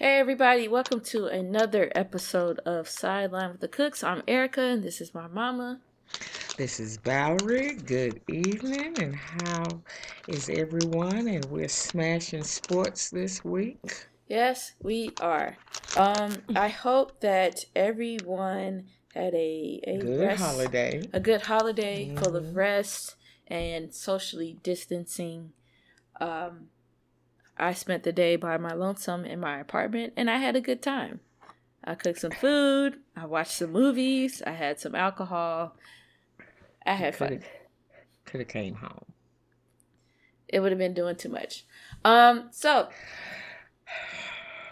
Hey everybody, welcome to another episode of Sideline with the Cooks. I'm Erica and this is my mama. This is Bowery. Good evening, and how is everyone? And we're smashing sports this week. Yes, we are. Um, I hope that everyone had a, a Good rest, holiday. a good holiday full of Mhm. rest and socially distancing. Um, I spent the day by my lonesome in my apartment and I had a good time. I cooked some food, I watched some movies, I had some alcohol. I had fun. Could have came home. It would have been doing too much. Um, so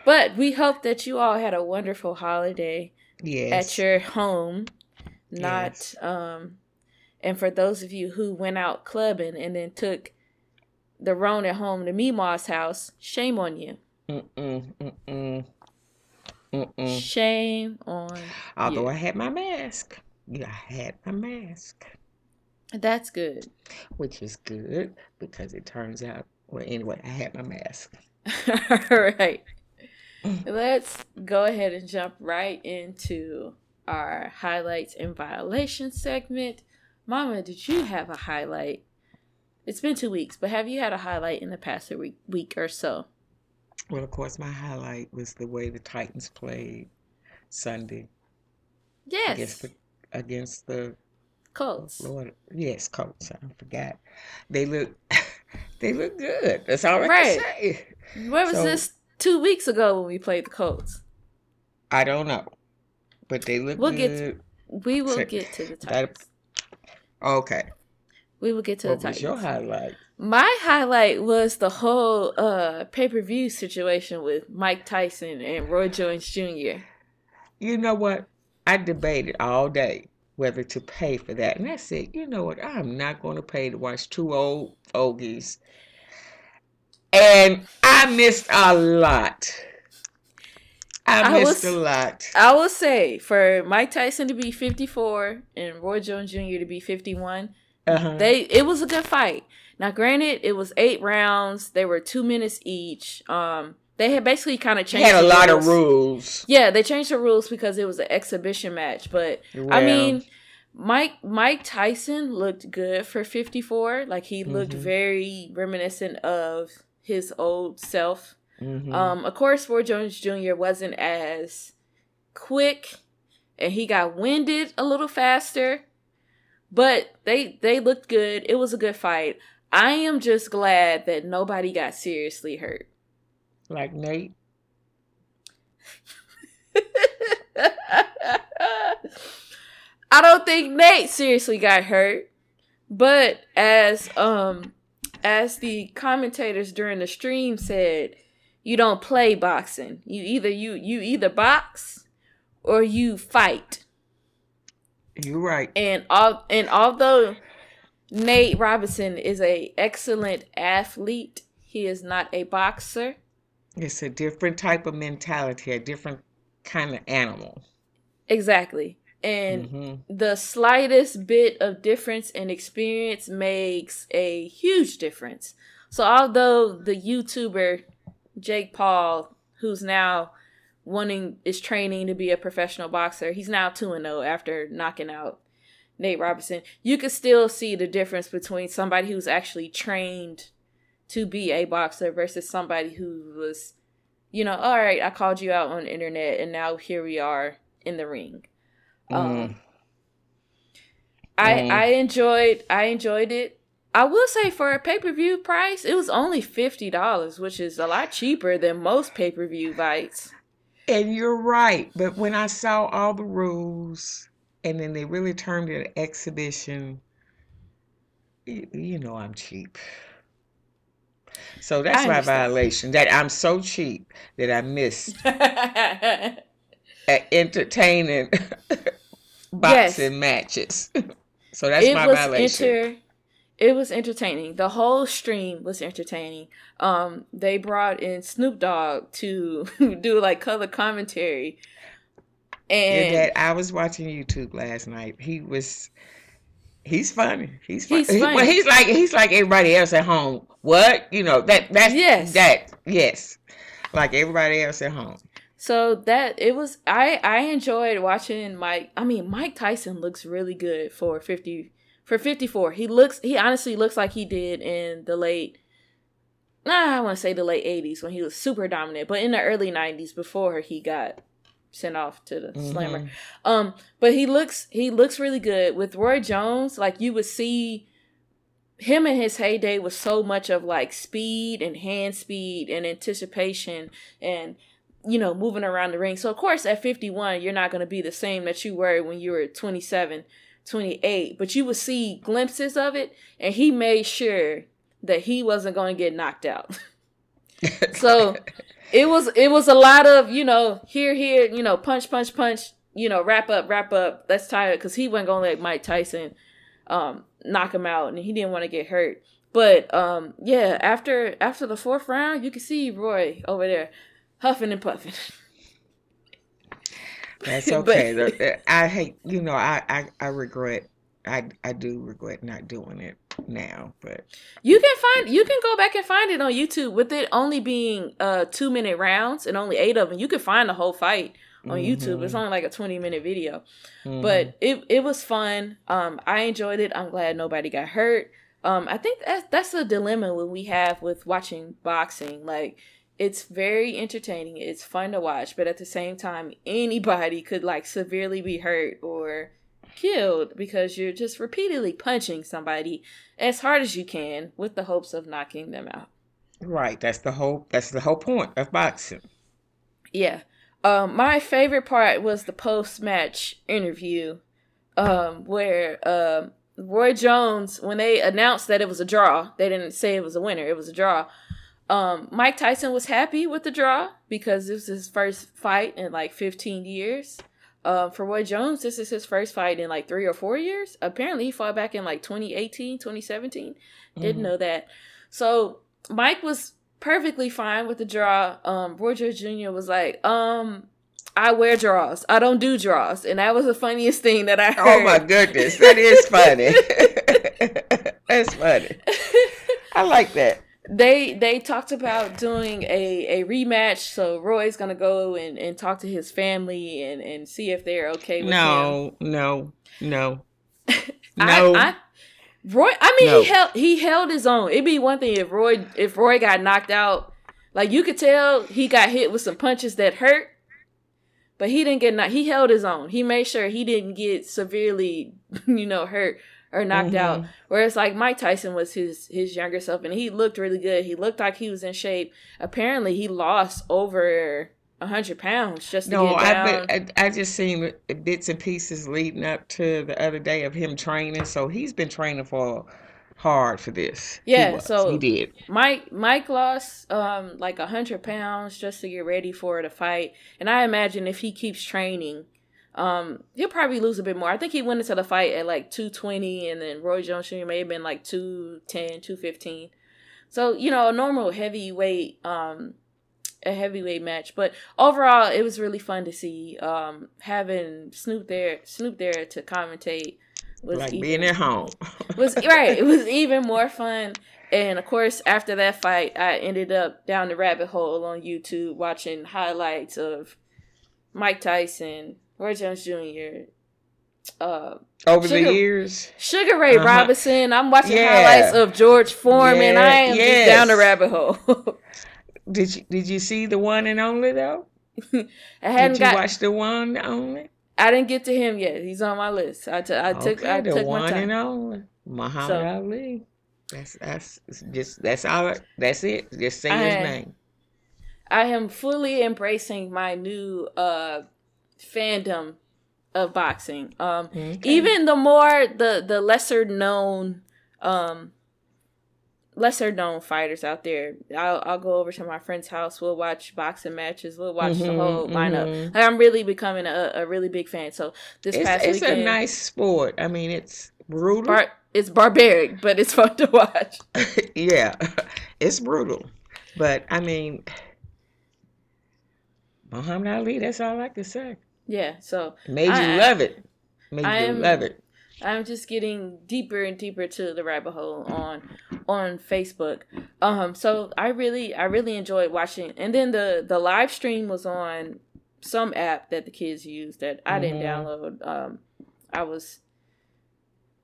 but we hope that you all had a wonderful holiday Yes. at your home. Not Yes. um and for those of you who went out clubbing and then took the Rona at home to Meemaw's house, shame on you. Mm-mm, mm-mm, mm-mm. Shame on Although you. I had my mask. Yeah, I had my mask, That's good. which is good because it turns out. Well, anyway, I had my mask. All right. Let's go ahead and jump right into our highlights and violations segment. Mama, did you have a highlight? It's been two weeks, but have you had a highlight in the past week, week or so? Well, of course, my highlight was the way the Titans played Sunday Yes. against the against the Colts. Lord, yes, Colts. I forgot. They look, they look good. That's all I Right. can say. Where was So- this two weeks ago when we played the Colts? I don't know, but they look We'll get good. We will Say- get to the that- Titans. okay. We will get to What the was Titans. your highlight? My highlight was the whole uh, pay per view situation with Mike Tyson and Roy Jones Jr. You know what? I debated all day whether to pay for that, and I said, you know what? I'm not going to pay to watch two old fogies, and I missed a lot. I I missed was- a lot. I will say for Mike Tyson to be 54 and Roy Jones Jr. to be 51, Uh-huh. they it was a good fight. Now, granted, it was eight rounds. They were two minutes each. Um, they had basically kind of changed. They had a the lot of rules. Yeah, they changed the rules because it was an exhibition match. But I mean, Mike Mike Tyson looked good for 54. Like he looked Mhm. very reminiscent of his old self. mhm. Um, of course, Roy Jones Jr. wasn't as quick, and he got winded a little faster. But they they looked good. It was a good fight. I am just glad that nobody got seriously hurt. like Nate. I don't think Nate seriously got hurt, but as um as the commentators during the stream said, you don't play boxing. You either you you either box or you fight. You're right. And all and although Nate Robinson is a excellent athlete, he is not a boxer. It's a different type of mentality, a different kind of animal. Exactly. And hmm the slightest bit of difference in experience makes a huge difference. So although the YouTuber Jake Paul, who's now wanting is training to be a professional boxer, he's now 2 and 0 after knocking out Nate Robinson. You could still see the difference between somebody who's actually trained to be a boxer versus somebody who was you know, all right, I called you out on the internet and now here we are in the ring. Um, Mm. I Mm. I enjoyed I enjoyed it. I will say for a pay per view price, it was only fifty dollars, which is a lot cheaper than most pay per view fights. And you're right. But when I saw all the rules and then they really turned it an exhibition, you, know I'm cheap. So that's my violation. That I'm so cheap that I missed entertaining boxing matches. so that's it my violation. It was entertaining. The whole stream was entertaining. Um, they brought in Snoop Dogg to do like color commentary, and dad, I was watching YouTube last night. He was, he's funny. He's funny. He's He- well, he's like he's like everybody else at home. What you know that that's Yes. that yes. like everybody else at home. So that it was I I enjoyed watching Mike. I mean Mike Tyson looks really good for 50 for 54. He looks he honestly looks like he did in the late nah, I want to say the late 80s when he was super dominant, but in the early 90s before he got sent off to the mm-hmm. slammer. Um but he looks he looks really good with Roy Jones like you would see him in his heyday was so much of like speed and hand speed and anticipation and you know, moving around the ring. So, of course, at 51, you're not going to be the same that you were when you were 27, 28, but you would see glimpses of it, and he made sure that he wasn't going to get knocked out. so, it was it was a lot of, you know, here here, you know, punch punch punch, you know, wrap up, wrap up. Let's tie it cuz he wasn't going to let Mike Tyson um knock him out and he didn't want to get hurt. But um yeah, after after the fourth round, you can see Roy over there huffing and puffing. That's okay. but, uh, I hate, you know, I, I, I regret, I, I do regret not doing it now, but you can find, you can go back and find it on YouTube with it only being uh two minute rounds and only eight of them. You can find the whole fight on mm-hmm. YouTube. It's only like a 20 minute video. Mm-hmm. But it it was fun. Um I enjoyed it. I'm glad nobody got hurt. Um I think that's that's a dilemma when we have with watching boxing. Like it's very entertaining. It's fun to watch, but at the same time, anybody could like severely be hurt or killed because you're just repeatedly punching somebody as hard as you can with the hopes of knocking them out. Right. That's the whole that's the whole point of boxing. Yeah. Um my favorite part was the post match interview um where um Roy Jones when they announced that it was a draw, they didn't say it was a winner, it was a draw. Um, Mike Tyson was happy with the draw because this was his first fight in like 15 years. Uh, for Roy Jones, this is his first fight in like three or four years. Apparently, he fought back in like 2018, 2017. Mm-hmm. Didn't know that. So Mike was perfectly fine with the draw. Um, Roy Jones Jr. was like, um, I wear draws. I don't do draws. And that was the funniest thing that I heard. Oh my goodness. That is funny. That's funny. I like that they they talked about doing a, a rematch so roy's gonna go and, and talk to his family and, and see if they're okay with no him. no no. No. I, I, roy i mean no. he held he held his own. It'd be one thing if roy if roy got knocked out. Like you could tell he got hit with some punches that hurt but he didn't get knocked he held his own. He made sure he didn't get severely you know hurt or knocked mm-hmm. out. Whereas like Mike Tyson was his his younger self and he looked really good. He looked like he was in shape. Apparently he lost over a hundred pounds just to no, get down. I, I, I just seen bits and pieces leading up to the other day of him training. So he's been training for hard for this. Yeah, he so he did. Mike Mike lost um like a hundred pounds just to get ready for the fight, and I imagine if he keeps training, um, he'll probably lose a bit more. I think he went into the fight at like 220, and then Roy Jones Jr. may have been like 210, 215. So, you know, a normal heavyweight, um, a heavyweight match. But overall, it was really fun to see. Um, having Snoop there, Snoop there to commentate was like even, being at home. was right. It was even more fun. And of course, after that fight, I ended up down the rabbit hole on YouTube watching highlights of Mike Tyson, Roy Jones Jr. Uh, Over Sugar, the years, Sugar Ray uh-huh. Robinson. I'm watching yeah. highlights of George Foreman. Yeah. I am yes. down the rabbit hole. did you Did you see the one and only though? I hadn't did you got, watch the one and only. I didn't get to him yet. He's on my list. I, t- I okay, took I the took one my time. and only Muhammad so, Ali. That's that's just that's all. That's it. Just say I his name. I am fully embracing my new uh fandom of boxing. Um, okay. even the more the the lesser known um lesser known fighters out there. I'll I'll go over to my friend's house. We'll watch boxing matches. We'll watch mm-hmm, the whole lineup. Mm-hmm. Like, I'm really becoming a, a really big fan. So this it's, past it's weekend, a nice sport. I mean, it's brutal. Bar- it's barbaric, but it's fun to watch. yeah, it's brutal, but I mean, Muhammad Ali. That's all I can say. Yeah, so made I, you love it. Made I you am, love it. I'm just getting deeper and deeper to the rabbit hole on on Facebook. Um, so I really, I really enjoyed watching. And then the the live stream was on some app that the kids use that I didn't Mhm. download. Um, I was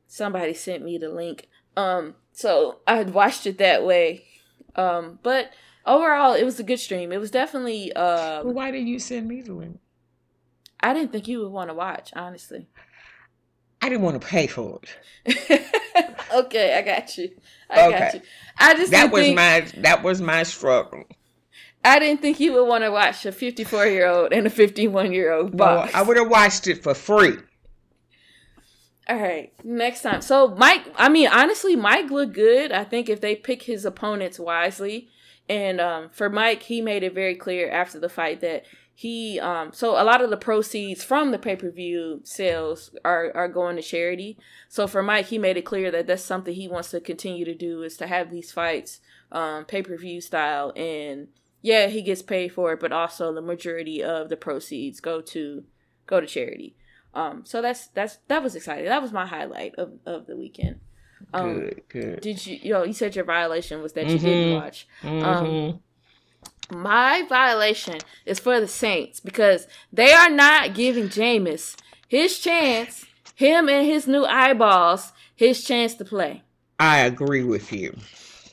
somebody sent me the link. Um, so I had watched it that way. Um, but overall, it was a good stream. It was definitely. Well, Um, why didn't you send me the link? I didn't think you would want to watch, honestly. I didn't want to pay for it. okay, I got you. I got Okay. you. I just That was think, my that was my struggle. I didn't think you would want to watch a 54 year old and a 51 year old box. I would have watched it for free. All right, next time. So Mike, I mean, honestly, Mike looked good. I think if they pick his opponents wisely, and um, for Mike, he made it very clear after the fight that he, um, so a lot of the proceeds from the pay per view sales are are going to charity. So for Mike, he made it clear that that's something he wants to continue to do is to have these fights, um, pay per view style, and yeah, he gets paid for it, but also the majority of the proceeds go to go to charity. Um, so that's that's that was exciting. That was my highlight of, of the weekend. Um, good, good. did you you know you said your violation was that you didn't Mhm. watch. Mhm. My violation is for the Saints because they are not giving Jameis his chance, him and his new eyeballs, his chance to play. I agree with you.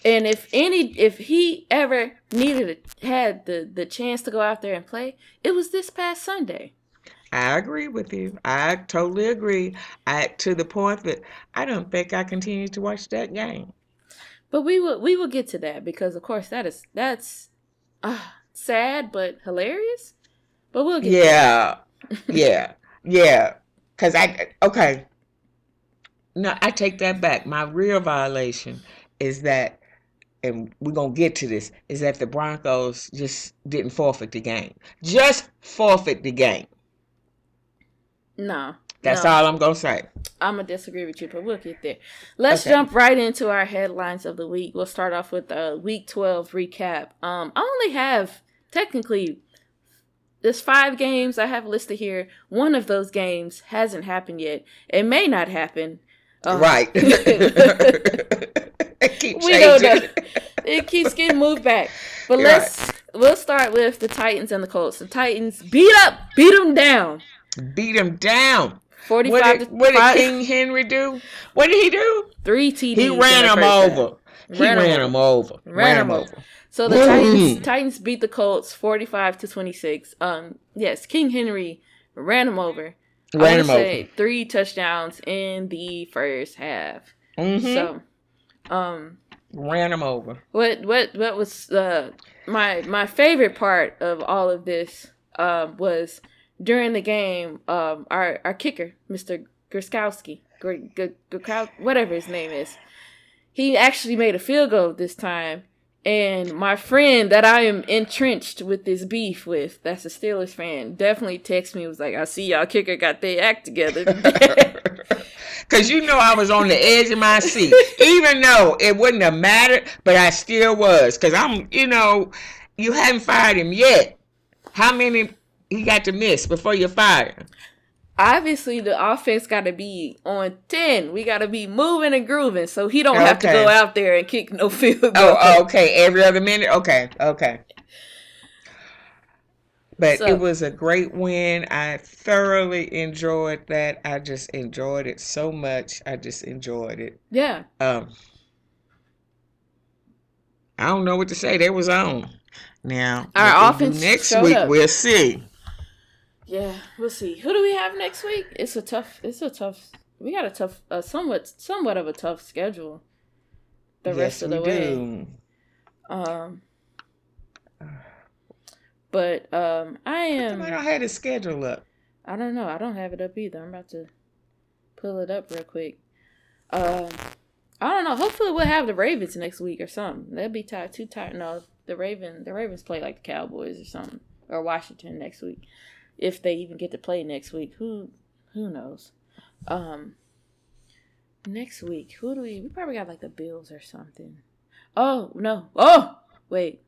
And if any, if he ever needed, a, had the the chance to go out there and play, it was this past Sunday. I agree with you. I totally agree. I to the point that I don't think I continue to watch that game. But we will we will get to that because of course that is that's uh, sad but hilarious. But we'll get Yeah, yeah, yeah. Cause I okay. No, I take that back. My real violation is that, and we're gonna get to this, is that the Broncos just didn't forfeit the game. Just forfeit the game. no. That's no. all I'm gonna say. I'm gonna disagree with you, but we'll get there. Let's Okay. jump right into our headlines of the week. We'll start off with a week 12 recap. Um, I only have technically there's five games I have listed here. One of those games hasn't happened yet. It may not happen. Um, right. we don't know. It keeps getting moved back. But You're let's we'll start with the Titans and the Colts. The Titans beat up, beat them down. Beat him down. What 45 did, to what did King Henry do? What did he do? three TDs. He ran the him first half. over. He Ran ran, him him over. Ran him over. So the Titans Titans beat the Colts 45 to 26. Um yes, King Henry ran him over. I Ran wanna him over. say three touchdowns in the first half. Mhm. So um Ran him over. what what what was uh my my favorite part of all of this um was during the game um our our kicker Mr. Gr- whatever his name is he actually made a field goal this time and my friend that I am entrenched with this beef with that's a Steelers fan definitely texted me was like I see y'all kicker got their act together Cause you know I was on the edge of my seat, even though it wouldn't have mattered, but I still was. Cause I'm, you know, you hadn't fired him yet. How many he got to miss before you fire him? obviously the offense got to be on 10 we got to be moving and grooving so he don't have to go out there and kick no field goal Oh, okay. Every other minute. Okay, okay. But So- it was a great win. I thoroughly enjoyed that. I just enjoyed it so much. I just enjoyed it. yeah Um, I don't know what to say. They was on. Now, Our what offense next week up. we'll see. Yeah we'll see who do we have next week it's a tough it's a tough we got a tough uh, somewhat somewhat of a tough schedule the yes, rest of the we way do. um but um i am. I don't have the schedule up. I don't know. I don't have it up either. I'm about to pull it up real quick. Um, I don't know. Hopefully, we'll have the Ravens next week or something. That'd be tight. Too tight. No, the Raven, the Ravens play like the Cowboys or something, or Washington next week, if they even get to play next week. Who, who knows? Um, next week, who do we? We probably got like the Bills or something. Oh no! Oh wait.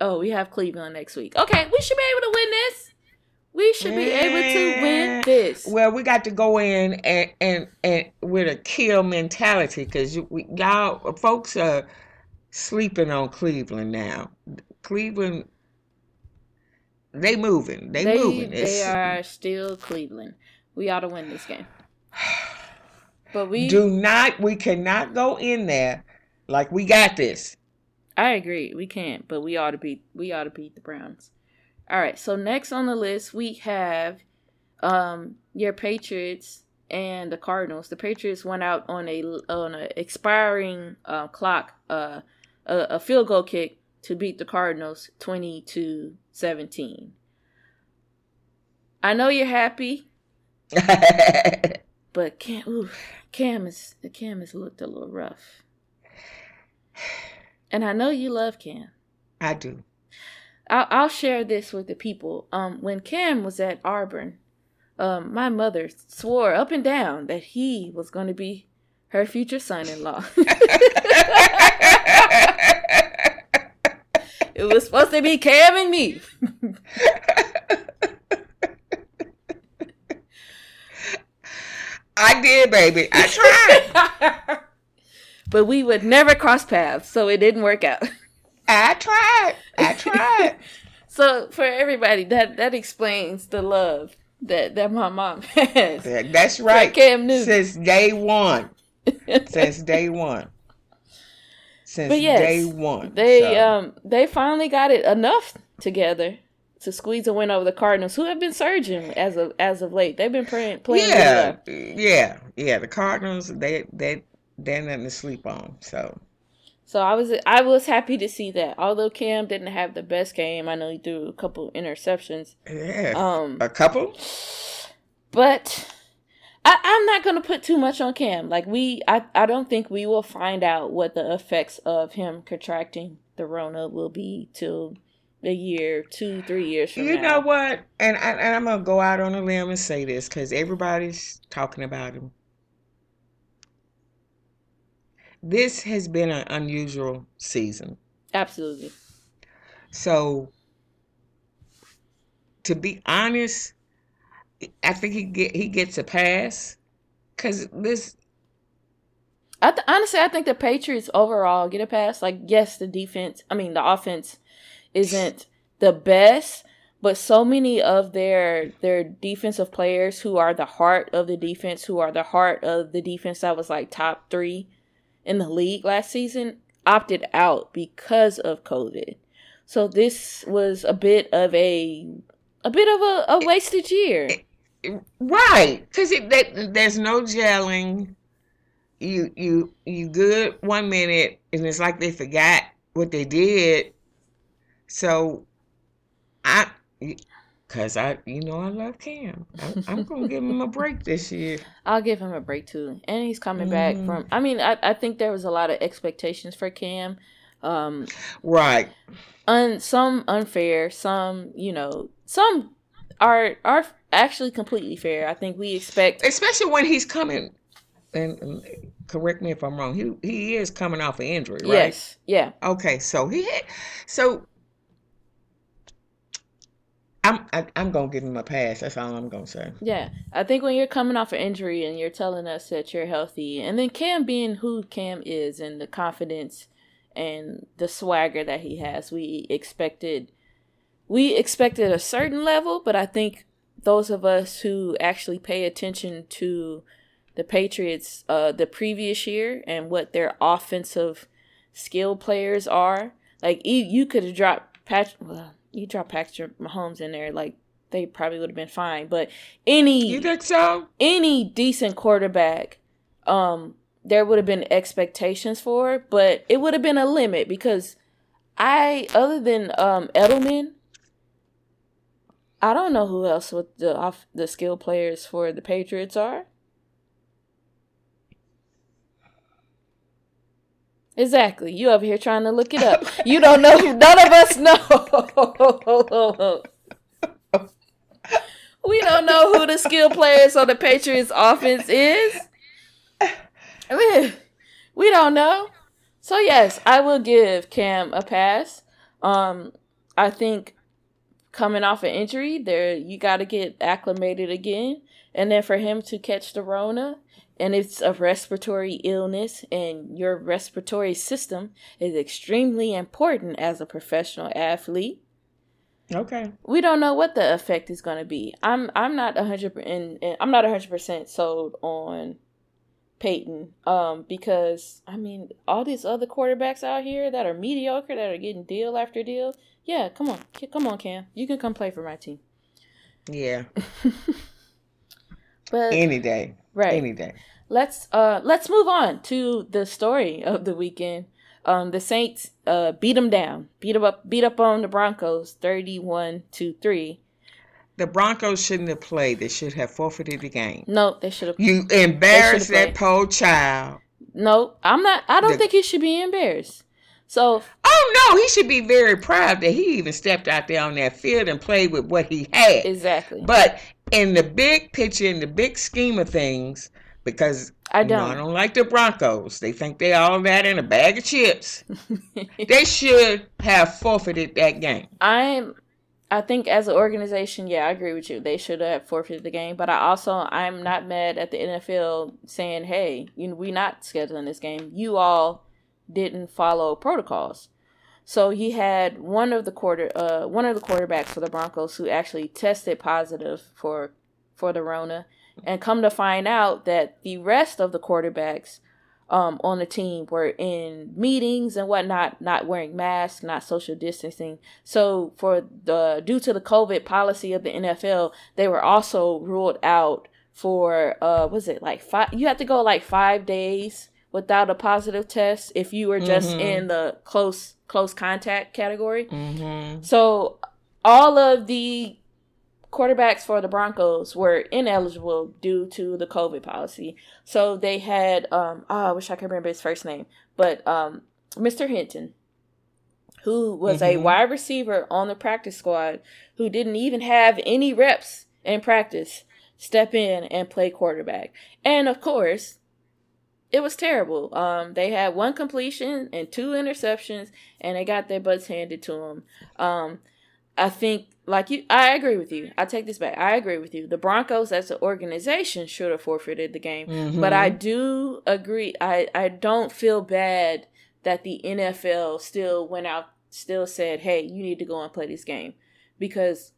Oh, we have Cleveland next week. Okay, we should be able to win this. We should be able to win this. Well, we got to go in and and, and with a kill mentality because we, y'all folks are sleeping on Cleveland now. Cleveland, they moving. They, They moving. they It's- are still Cleveland. We ought to win this game. But we Do not. We cannot go in there like we got this. I agree. We can't, but we ought to beat we ought to beat the Browns. All right. So next on the list we have um your Patriots and the Cardinals. The Patriots went out on a on a expiring uh, clock uh a, a field goal kick to beat the Cardinals 20 to 17. I know you're happy, but Cam ooh, Cam is Cam has looked a little rough. And I know you love Cam. I do. I'll, I'll share this with the people. Um, when Cam was at Auburn, um, my mother swore up and down that he was going to be her future son-in-law. it was supposed to be Cam and me. I did, baby. I tried. but we would never cross paths, so it didn't work out. I tried. I tried. So for everybody, that that explains the love that that my mom has. That's right. Cam Newton. Since day one. Since day one. Since But yes, day one. They So, um they finally got it enough together to squeeze a win over the Cardinals, who have been surging as of as of late. They've been playing playing yeah, yeah, yeah. The Cardinals, they they they're nothing to sleep on. So So I was I was happy to see that. Although Cam didn't have the best game, I know he threw a couple interceptions. yeah, Um, a couple. but I, I'm not gonna put too much on Cam. Like we, I, I don't think we will find out what the effects of him contracting the Rona will be till a year, two, three years from now. You now. know what? And, I, and I'm gonna go out on a limb and say this because everybody's talking about him. This has been an unusual season. Absolutely. So, to be honest, I think he get he gets a pass because this. I th- honestly, I think the Patriots overall get a pass. Like, yes, the defense, I mean, the offense isn't the best, but so many of their their defensive players who are the heart of the defense, who are the heart of the defense that was like top three in the league last season, opted out because of COVID. So this was a bit of a a bit of a, a wasted year. Right, because there's no gelling. You you you good one minute, and it's like they forgot what they did. So, I, cause I you know I love Cam. I'm, I'm gonna give him a break this year. I'll give him a break too. And he's coming back Mhm. from I mean, I, I think there was a lot of expectations for Cam. Um Right. un, some unfair, some, you know, some are are actually completely fair. I think we expect Especially when he's coming, and, and correct me if I'm wrong. He he is coming off an injury, right? yes, yeah. Okay, so he had, so I'm I, I'm gonna give him a pass. That's all I'm gonna say. Yeah, I think when you're coming off an injury and you're telling us that you're healthy, and then Cam being who Cam is and the confidence and the swagger that he has, we expected we expected a certain level, but I think those of us who actually pay attention to the Patriots uh the previous year and what their offensive skill players are, like you, you could have dropped Pat well, you dropped Patrick Mahomes in there, like they probably would have been fine. But any You think so? any decent quarterback, um, there would have been expectations for, but it would have been a limit because I, other than um Edelman, I don't know who else with the off the skill players for the Patriots are. Exactly. You over here trying to look it up. You don't know. None of us know. we don't know who the skill players on the Patriots offense is. We, we don't know. So yes, I will give Cam a pass. Um, I think coming off an injury, there you got to get acclimated again, and then for him to catch the Rona, and it's a respiratory illness, and your respiratory system is extremely important as a professional athlete. Okay. We don't know what the effect is going to be. I'm I'm not a hundred and I'm not a hundred percent sold on Peyton, um, because I mean all these other quarterbacks out here that are mediocre that are getting deal after deal. Yeah, come on, come on, Cam, you can come play for my team. Yeah. but any day, right? Any day. Let's uh let's move on to the story of the weekend. Um, the Saints uh beat them down, beat them up, beat up on the Broncos, thirty-one to three. The Broncos shouldn't have played. They should have forfeited the game. No, they should have. You embarrassed that poor child. No, I'm not. I don't the, think he should be embarrassed. So. Oh no, he should be very proud that he even stepped out there on that field and played with what he had. Exactly. But in the big picture, in the big scheme of things, because I don't. You know, I don't like the Broncos. They think they all that in a bag of chips. they should have forfeited that game. I'm I think as an organization, yeah, I agree with you. They should have forfeited the game, but I also I'm not mad at the NFL saying, "Hey, you know, we not scheduling this game. You all didn't follow protocols." So he had one of the quarter uh one of the quarterbacks for the Broncos who actually tested positive for for the Rona, and come to find out that the rest of the quarterbacks um, on the team were in meetings and whatnot, not wearing masks, not social distancing. So for the due to the COVID policy of the NFL, they were also ruled out for uh was it like five you have to go like five days without a positive test if you were just mm-hmm. in the close close contact category. Mm-hmm. So all of the quarterbacks for the Broncos were ineligible due to the COVID policy. So they had, um, oh, I wish I could remember his first name, but um, Mr. Hinton, who was mm-hmm. a wide receiver on the practice squad, who didn't even have any reps in practice, step in and play quarterback. And of course, it was terrible. Um, they had one completion and two interceptions, and they got their butts handed to them. Um, I think like you I agree with you. I take this back. I agree with you. The Broncos as an organization should have forfeited the game. Mm-hmm. But I do agree I I don't feel bad that the NFL still went out still said, "Hey, you need to go and play this game." Because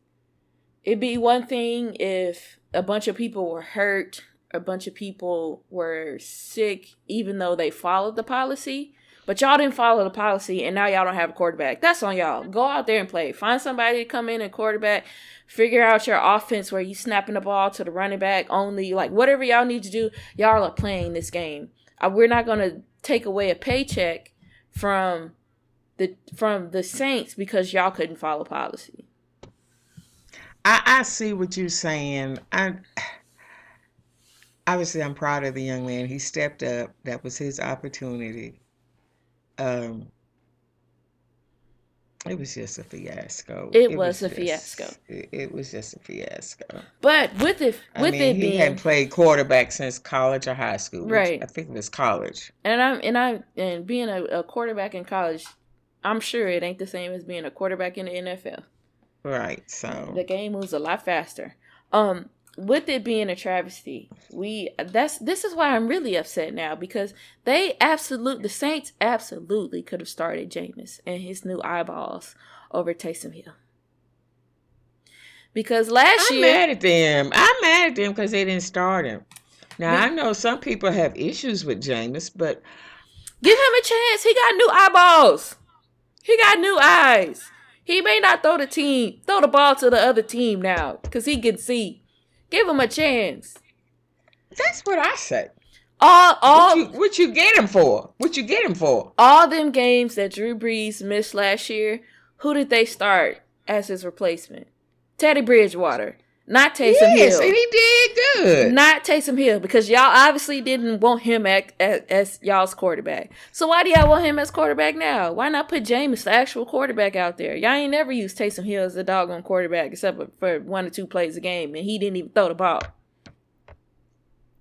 it'd be one thing if a bunch of people were hurt, a bunch of people were sick even though they followed the policy. But y'all didn't follow the policy, and now y'all don't have a quarterback. That's on y'all. Go out there and play. Find somebody to come in and quarterback. Figure out your offense where you snapping the ball to the running back only. Like whatever y'all need to do, y'all are playing this game. Uh, we're not gonna take away a paycheck from the from the Saints because y'all couldn't follow policy. I, I see what you're saying. I obviously I'm proud of the young man. He stepped up. That was his opportunity um, it was just a fiasco. It, it was, was, a just, fiasco. It, it, was just a fiasco. But with it, with I mean, it he being, hadn't played quarterback since college or high school. Right. I think it was college. And I'm and I and being a, a quarterback in college, I'm sure it ain't the same as being a quarterback in the NFL. Right. So the game moves a lot faster. Um, with it being a travesty, we that's this is why I'm really upset now because they absolute the Saints absolutely could have started Jameis and his new eyeballs over Taysom Hill. Because last I'm year, I'm mad at them. I'm mad at them because they didn't start him. Now I know some people have issues with Jameis, but give him a chance. He got new eyeballs. He got new eyes. He may not throw the team, throw the ball to the other team now because he can see. Give him a chance. That's what I say. All, all what you, what you get him for? What you get him for? All them games that Drew Brees missed last year. Who did they start as his replacement? Teddy Bridgewater, not Taysom yes, Hill. and he did good. Not Taysom Hill because y'all obviously didn't want him at, as, as y'all's quarterback. So why do y'all want him as quarterback now? Why not put Jameis, the actual quarterback, out there? Y'all ain't never used Taysom Hill as a doggone quarterback except for one or two plays a game, and he didn't even throw the ball.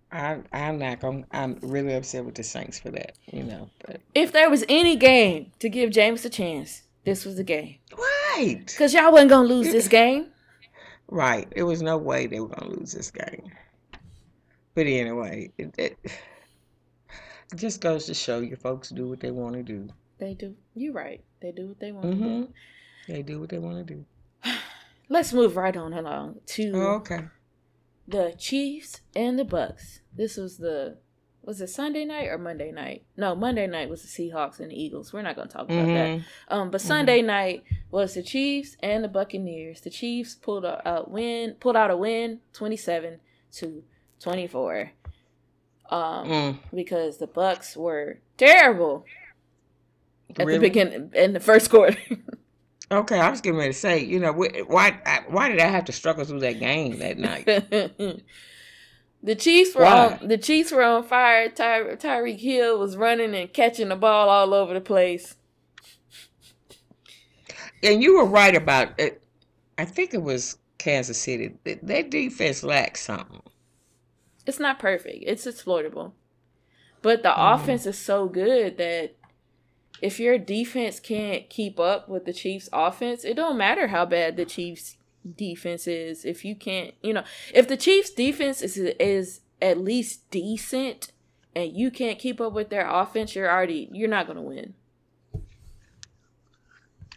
I, I'm not going. I'm really upset with the Saints for that. You know, but if there was any game to give Jameis a chance, this was the game. Right. Because y'all wasn't gonna lose this game. Right. There was no way they were gonna lose this game. But anyway, it, it, it just goes to show you folks do what they want to do. They do. You're right. They do what they want to hmm do. They do what they want to do. Let's move right on along to Oh, okay. the Chiefs and the Bucks. This was the was it Sunday night or Monday night? No, Monday night was the Seahawks and the Eagles. We're not gonna talk about that. Mhm. Um, but Sunday night was the Chiefs and the Buccaneers. The Chiefs pulled a, a win, pulled out a win, twenty seven to twenty four. Um, Mm. because the Bucks were terrible at Really? the beginning in the first quarter. Okay, I was getting ready to say, you know, why why did I have to struggle through that game that night? the Chiefs were Why? on the Chiefs were on fire. Ty- Tyreek Hill was running and catching the ball all over the place. And you were right about it. I think it was Kansas City. Th- Their defense lacks something. It's not perfect. It's exploitable. But the Mhm. offense is so good that if your defense can't keep up with the Chiefs offense, it don't matter how bad the Chiefs defense is. If you can't, you know, if the Chiefs defense is is at least decent and you can't keep up with their offense, you're already you're not going to win.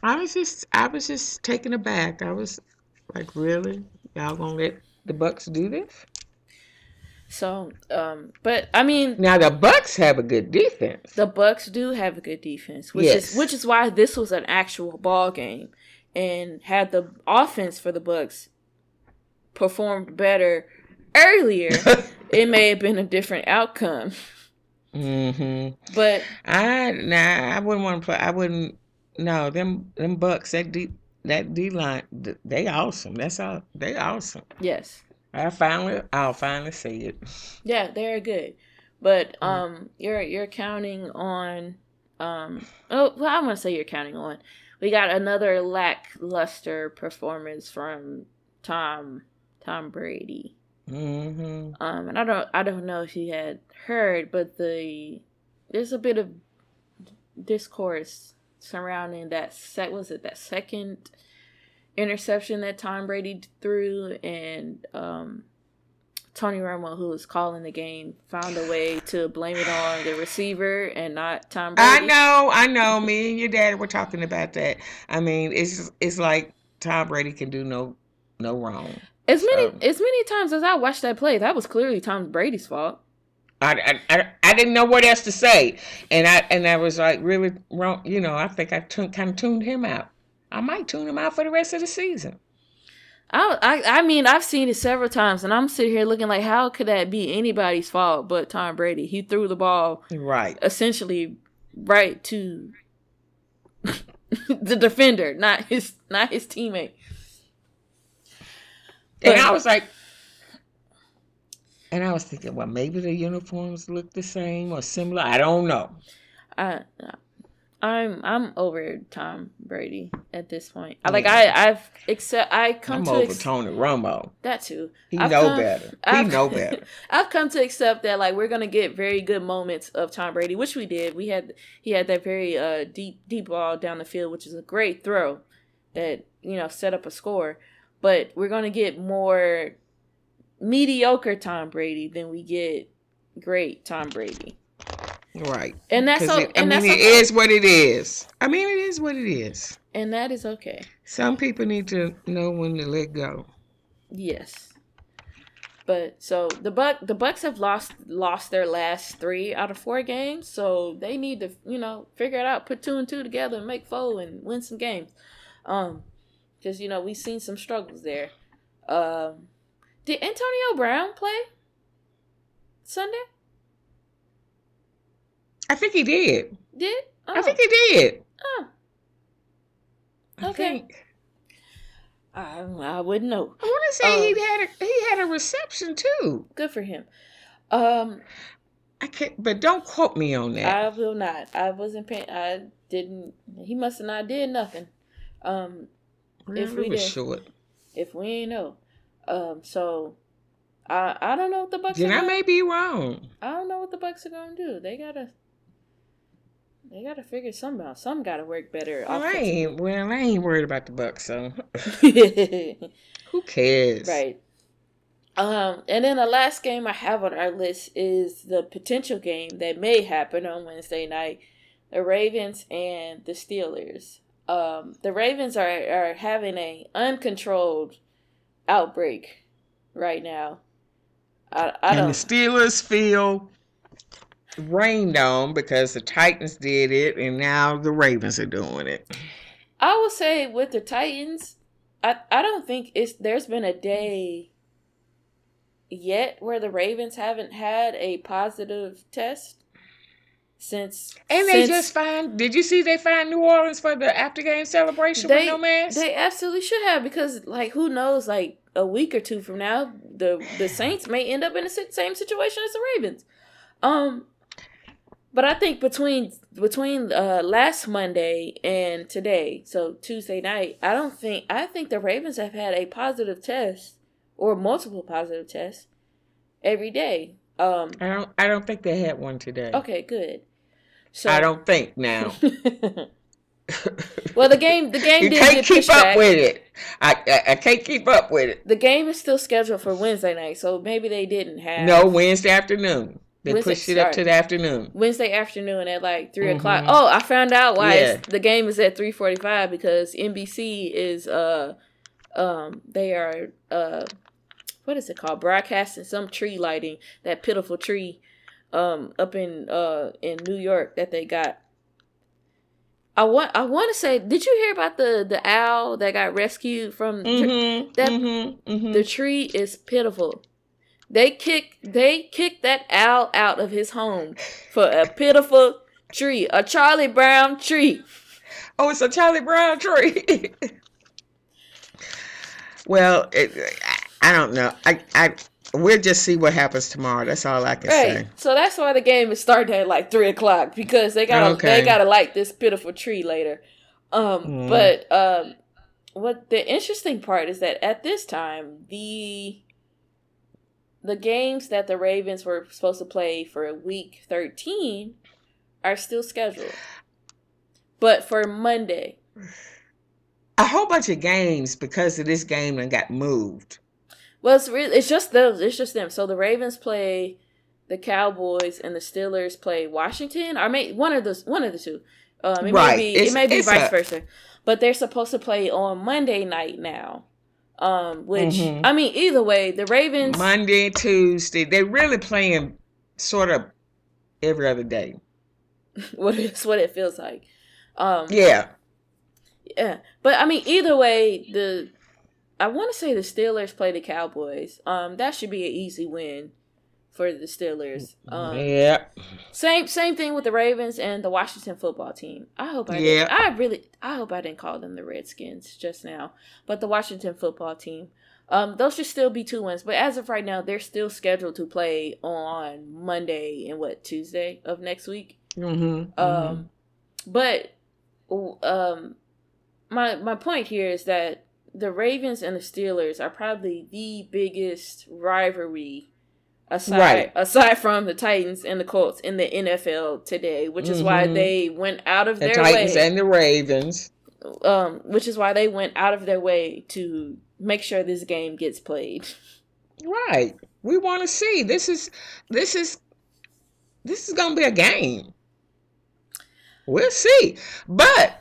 I was just I was just taken aback. I was like, really? Y'all gonna let the Bucks do this? So, um but I mean, Now the Bucks have a good defense. the Bucks do have a good defense, which Yes. is which is why this was an actual ball game. And had the offense for the Bucks performed better earlier, it may have been a different outcome. hmm But I nah, I wouldn't want to play. I wouldn't. No, them them Bucks that deep that D line they awesome. That's all. They awesome. yes, I finally I'll finally say it. yeah, they're good. But um, you're you're counting on um. Oh, well, I want to say you're counting on. We got another lackluster performance from Tom Tom Brady. hmm Um, and I don't, I don't know if you had heard, but the there's a bit of discourse surrounding that set. Was it that second interception that Tom Brady threw, and um, Tony Romo, who was calling the game, found a way to blame it on the receiver and not Tom Brady. I know, I know. Me and your dad were talking about that. I mean, it's it's like Tom Brady can do no no wrong. As many So- as many times as I watched that play, that was clearly Tom Brady's fault. I, I, I, I didn't know what else to say, and I and I was like really wrong. You know, I think I tun- kind of tuned him out. I might tune him out for the rest of the season. I, I I mean I've seen it several times, and I'm sitting here looking like, how could that be anybody's fault but Tom Brady? He threw the ball Right. essentially right to the defender, not his not his teammate. And I was like, and I was thinking, well, maybe the uniforms look the same or similar. I don't know. I I'm I'm over Tom Brady at this point. I Like I I've accept I come I'm to over ex- Tony Romo. that too. He I've know come- better. He I've- know better. I've come to accept that like we're gonna get very good moments of Tom Brady, which we did. We had he had that very uh deep deep ball down the field, which is a great throw that you know set up a score. But we're gonna get more mediocre Tom Brady than we get great Tom Brady, Right. and that's o- it, I and mean, that's it okay. is what it is. I mean, it is what it is. and that is okay. Some people need to know when to let go. Yes. But so the buck the Bucks have lost lost their last three out of four games, so they need to you know figure it out, put two and two together, and make four and win some games. Um, because you know we've seen some struggles there. Um, did Antonio Brown play Sunday? I think he did. Did oh, I think he did. oh I Okay. think- I, I wouldn't know. I want to say Oh. he had a he had a reception too. Good for him. Um, I can't, but don't quote me on that. I will not. I wasn't paying. I didn't. He must have not did nothing. Um, if Well, we did. short. if we ain't know. Um, so I I don't know what the Bucks. Then I gonna, may be wrong. I don't know what the Bucks are gonna do. They gotta. They gotta figure something out. Some gotta work better. Well, I ain't. Well, I ain't worried about the Bucks. So who cares? right. Um, and then the last game I have on our list is the potential game that may happen on Wednesday night: the Ravens and the Steelers. Um, the Ravens are are having a uncontrolled outbreak right now. I I and the don't. Steelers feel rained on because the Titans did it, and now the Ravens are doing it. I would say with the Titans, I I don't think it's there's been a day yet where the Ravens haven't had a positive test since And they since just find. Did you see they fined New Orleans for the after game celebration they with no mask? they absolutely should have because like who knows like a week or two from now the the Saints may end up in the same situation as the Ravens. Um but I think between between uh last Monday and today, so Tuesday night, I don't think I think the Ravens have had a positive test or multiple positive tests every day. Um I don't. I don't think they had one today. okay, good. So I don't think now. well, the game the game you can't keep up back. with it. I, I I can't keep up with it. The game is still scheduled for Wednesday night, so maybe they didn't have No, Wednesday afternoon. They Wednesday- pushed it up to the afternoon. Wednesday afternoon at like 3 Mhm. o'clock. Oh, I found out why Yeah. it's, the game is at three forty five because NBC is uh um they are uh what is it called broadcasting some tree lighting that pitiful tree um up in uh in New York that they got. I want I want to say, did you hear about the the owl that got rescued from Mm-hmm. That- mm-hmm, mm-hmm. the tree is pitiful. They kick they kicked that owl out of his home for a pitiful tree, a Charlie Brown tree. Oh, it's a Charlie Brown tree. well, it, I, I don't know. I, I, we'll just see what happens tomorrow. That's all I can Right. say. So that's why the game is starting at like three o'clock because they gotta Okay. they gotta light this pitiful tree later. Um Mm. but um what the interesting part is that at this time the the games that the Ravens were supposed to play for week 13 are still scheduled. But for Monday. A whole bunch of games because of this game and got moved. Well, it's really it's just those. It's just them. So the Ravens play the Cowboys and the Steelers play Washington. Or may one of those one of the two. Um, it Right. may be It's- it may be vice a- versa. But they're supposed to play on Monday night now. Um, which Mhm. I mean, either way, the Ravens. Monday, Tuesday. They're really playing sort of every other day. what is what it feels like. Um, Yeah. Yeah, but I mean, either way, the I want to say the Steelers play the Cowboys. Um, that should be an easy win for the Steelers. Um, yeah. same same thing with the Ravens and the Washington football team. I hope I Yeah. didn't, I really I hope I didn't call them the Redskins just now, but the Washington football team. Um, those should still be two wins, but as of right now, they're still scheduled to play on Monday and what Tuesday of next week. Mm-hmm. Um, but um, my my point here is that the Ravens and the Steelers are probably the biggest rivalry aside Right. aside from the Titans and the Colts in the NFL today, which is why Mhm. they went out of the their Titans way. and the Ravens. um, which is why they went out of their way to make sure this game gets played. Right. We want to see. This is this is this is gonna be a game. We'll see. But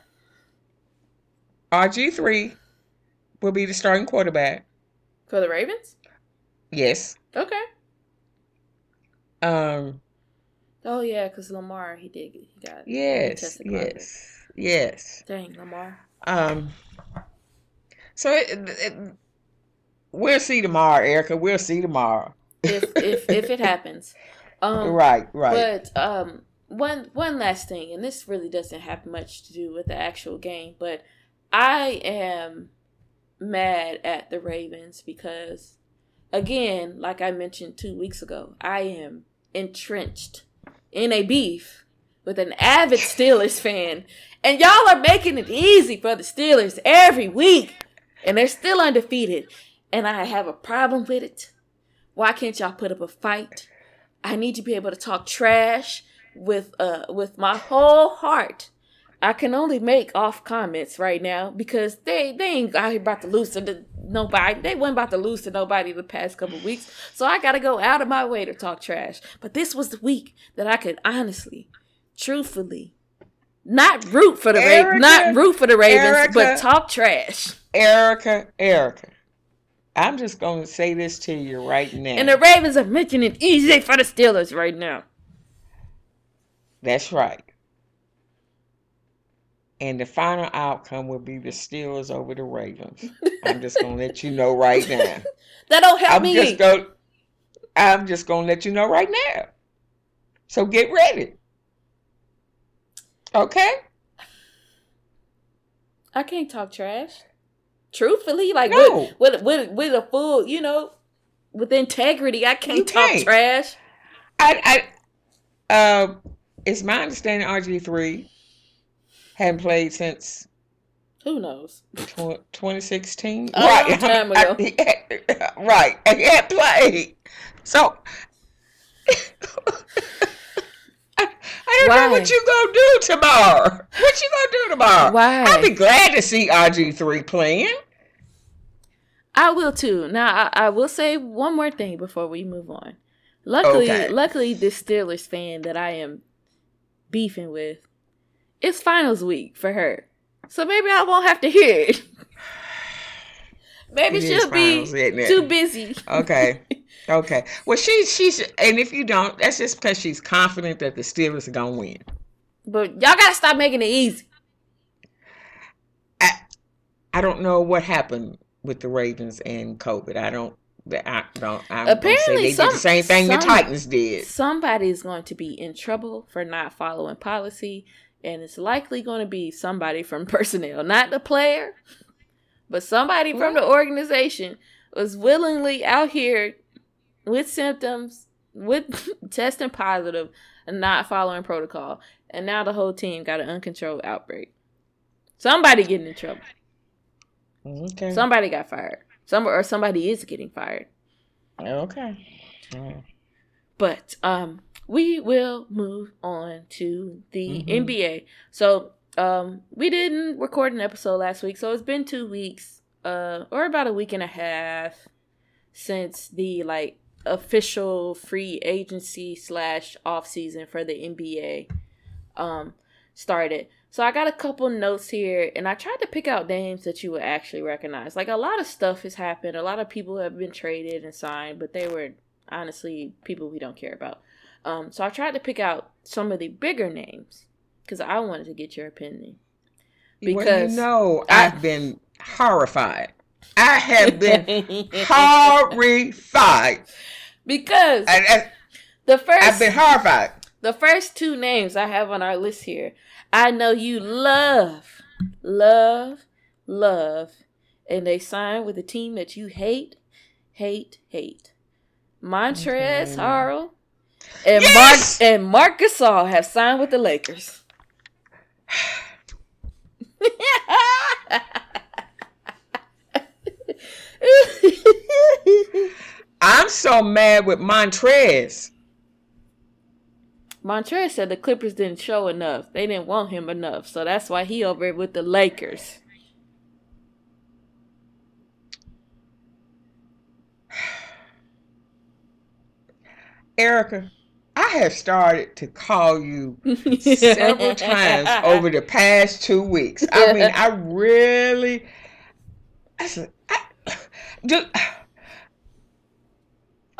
RG three will be the starting quarterback. For the Ravens? Yes. Okay. Um Oh yeah, because Lamar he did he got yes. Yes. Yes. Dang Lamar. Um so it, it, we'll see tomorrow, Erica. We'll see tomorrow. If if if it happens. Um right, right. But um, one one last thing, and this really doesn't have much to do with the actual game, but I am mad at the Ravens because, again, like I mentioned two weeks ago, I am entrenched in a beef with an avid Steelers fan, and y'all are making it easy for the Steelers every week, and they're still undefeated, and I have a problem with it. Why can't y'all put up a fight? I need to be able to talk trash with uh with my whole heart. I can only make off comments right now because they they ain't out here about to lose to the, nobody. They weren't about to lose to nobody the past couple weeks. So I gotta go out of my way to talk trash. But this was the week that I could honestly, truthfully, not root for the Ravens, not root for the Ravens, Erica, but talk trash. Erica, Erica. I'm just gonna say this to you right now. And the Ravens are making it easy for the Steelers right now. That's right. And the final outcome will be the Steelers over the Ravens. I'm just gonna let you know right now. that don't help I'm me. Just go, I'm just gonna let you know right now. So get ready. Okay? I can't talk trash. Truthfully, like no. with, with with with a full, you know, with integrity, I can't you talk can't. trash. I I uh it's my understanding RG three hadn't played since who knows 2016 right time ago. I, right he had played so I, I don't Why? know what you gonna do tomorrow. What you gonna do tomorrow? Why? I'd be glad to see RG three playing. I will too. Now I, I, will say one more thing before we move on. Luckily, okay. luckily, this Steelers fan that I am beefing with it's finals week for her. So maybe I won't have to hear it. maybe it she'll finals, be too busy. Okay. Okay. Well, she's she's and if you don't, that's just because she's confident that the Steelers are gonna win. But y'all gotta stop making it easy. I I don't know what happened with the Ravens and COVID. I don't. I don't. I'm Apparently, they some, did the same thing some, the Titans did. Somebody's going to be in trouble for not following policy and it's likely going to be somebody from personnel, not the player, but somebody from the organization was willingly out here with symptoms, with testing positive, and not following protocol. And now the whole team got an uncontrolled outbreak. Somebody getting in trouble. Okay. Somebody got fired. Some or somebody is getting fired. Okay. But um we will move on to the mm-hmm. NBA. So, um, we didn't record an episode last week, so it's been two weeks, uh, or about a week and a half since the like official free agency slash off season for the NBA um started. So I got a couple notes here and I tried to pick out names that you would actually recognize. Like a lot of stuff has happened. A lot of people have been traded and signed, but they were honestly people we don't care about. Um, so I tried to pick out some of the bigger names because I wanted to get your opinion. Because well, you know, I, I've been horrified. I have been horrified because I, I, the first I've been horrified. The first two names I have on our list here, I know you love, love, love, and they sign with a team that you hate, hate, hate. Montrezl okay. Harrell and yes! Marc and Marc Gasol have signed with the Lakers. I'm so mad with Montrez. Montrez said the Clippers didn't show enough. They didn't want him enough. So that's why he over with the Lakers. Erica, I have started to call you several times over the past two weeks. I mean, I really, I said, I, do,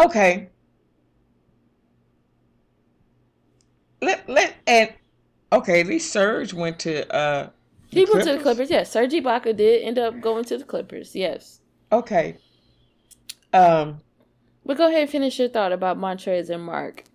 okay. Let let and okay. At least Serge went to uh. He went to the Clippers. Yes, Serge Ibaka did end up going to the Clippers. Yes. Okay. Um. But go ahead and finish your thought about Montrez and Mark.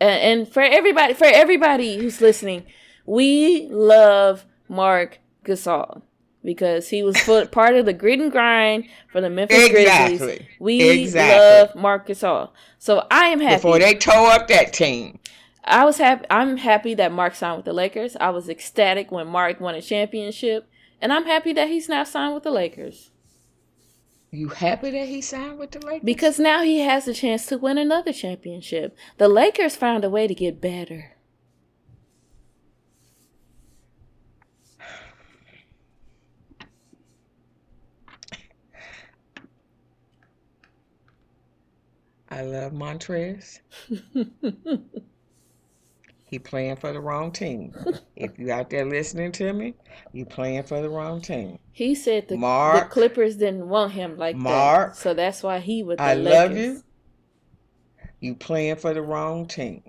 And, and for everybody, for everybody who's listening, we love Marc Gasol because he was part of the grit and grind for the Memphis exactly. Grizzlies. We exactly. love Marc Gasol. So I am happy. Before they tore up that team. I was happy. I'm happy that Mark signed with the Lakers. I was ecstatic when Mark won a championship, and I'm happy that he's now signed with the Lakers. You happy that he signed with the Lakers? Because now he has a chance to win another championship. The Lakers found a way to get better. I love Montrez. he playing for the wrong team. if you out there listening to me, you playing for the wrong team. He said the, Mark. the Clippers didn't want him like Mark. that. So that's why he the I Lakers. love you. You playing for the wrong team.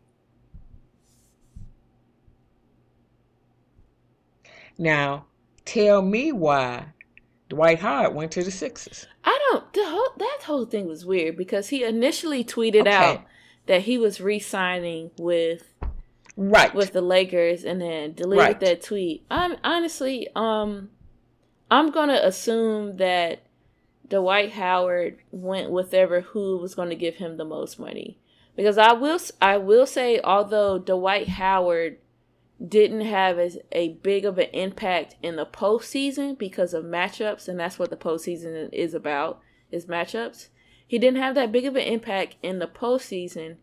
Now, tell me why Dwight Howard went to the Sixers. I don't. The whole that whole thing was weird because he initially tweeted Okay. out that he was re-signing with Right. with the Lakers and then deleted Right. that tweet. I'm honestly, um, I'm gonna assume that Dwight Howard went with ever who was going to give him the most money because I will I will say although Dwight Howard didn't have as a big of an impact in the postseason because of matchups, and that's what the postseason is about is matchups. He didn't have that big of an impact in the postseason.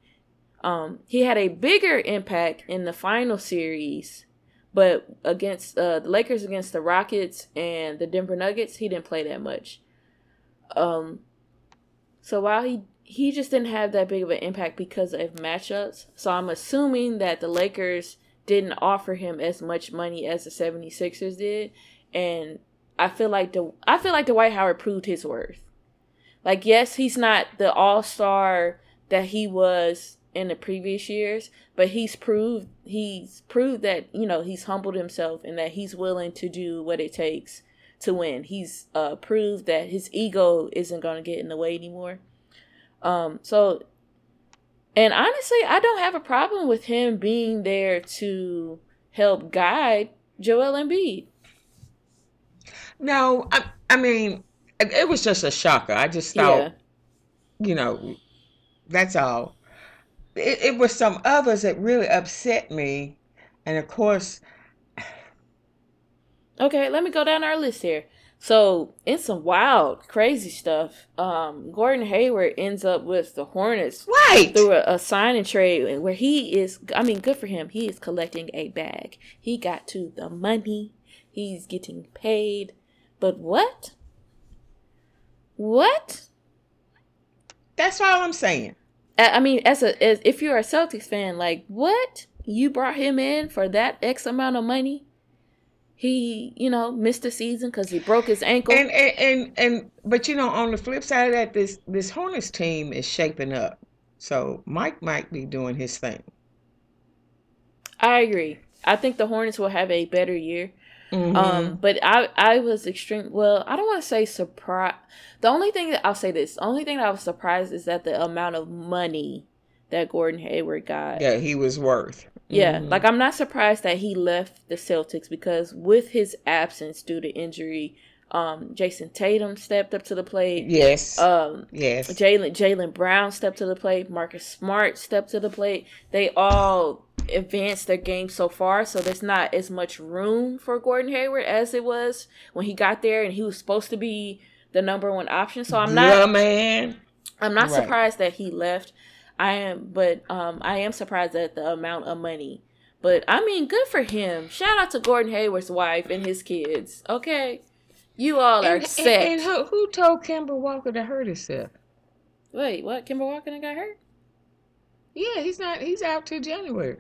Um, he had a bigger impact in the final series, but against uh, the Lakers against the Rockets and the Denver Nuggets, he didn't play that much. Um, so while he he just didn't have that big of an impact because of matchups, so I'm assuming that the Lakers didn't offer him as much money as the 76ers did, and I feel like the I feel like Dwight Howard proved his worth. Like yes, he's not the all-star that he was in the previous years, but he's proved he's proved that, you know, he's humbled himself and that he's willing to do what it takes to win. He's uh proved that his ego isn't going to get in the way anymore. Um so and honestly, I don't have a problem with him being there to help guide Joel Embiid. no, I, I mean, it, was just a shocker. I just thought, Yeah. you know, that's all. It, it was some others that really upset me. And of course, Okay, let me go down our list here. So, in some wild, crazy stuff, um, Gordon Hayward ends up with the Hornets right. through a, a sign and trade where he is, I mean, good for him. He is collecting a bag. He got to the money. He's getting paid. But what? What? That's all I'm saying. I mean, as a as if you're a Celtics fan, like what you brought him in for that X amount of money? He, you know, missed the season because he broke his ankle. And, and and and but you know, on the flip side of that, this this Hornets team is shaping up. So Mike might be doing his thing. I agree. I think the Hornets will have a better year. Mhm. Um, but I I was extreme. Well, I don't want to say surprised. The only thing that I'll say this, the only thing that I was surprised is that the amount of money that Gordon Hayward got. yeah, he was worth. Yeah, Mhm. like I'm not surprised that he left the Celtics because with his absence due to injury, um, Jayson Tatum stepped up to the plate. yes, Um, yes. Jalen Jaylen Brown stepped to the plate. Marcus Smart stepped to the plate. They all advanced their game so far, so there's not as much room for Gordon Hayward as it was when he got there, and he was supposed to be the number one option. So I'm not yeah, man. I'm not Right. surprised that he left. I am, but um, I am surprised at the amount of money. But I mean, good for him. Shout out to Gordon Hayward's wife and his kids. Okay, you all are And, and, set. and who, who told Kemba Walker to hurt himself? Wait, what? Kemba Walker got hurt? Yeah, he's not. He's out till January.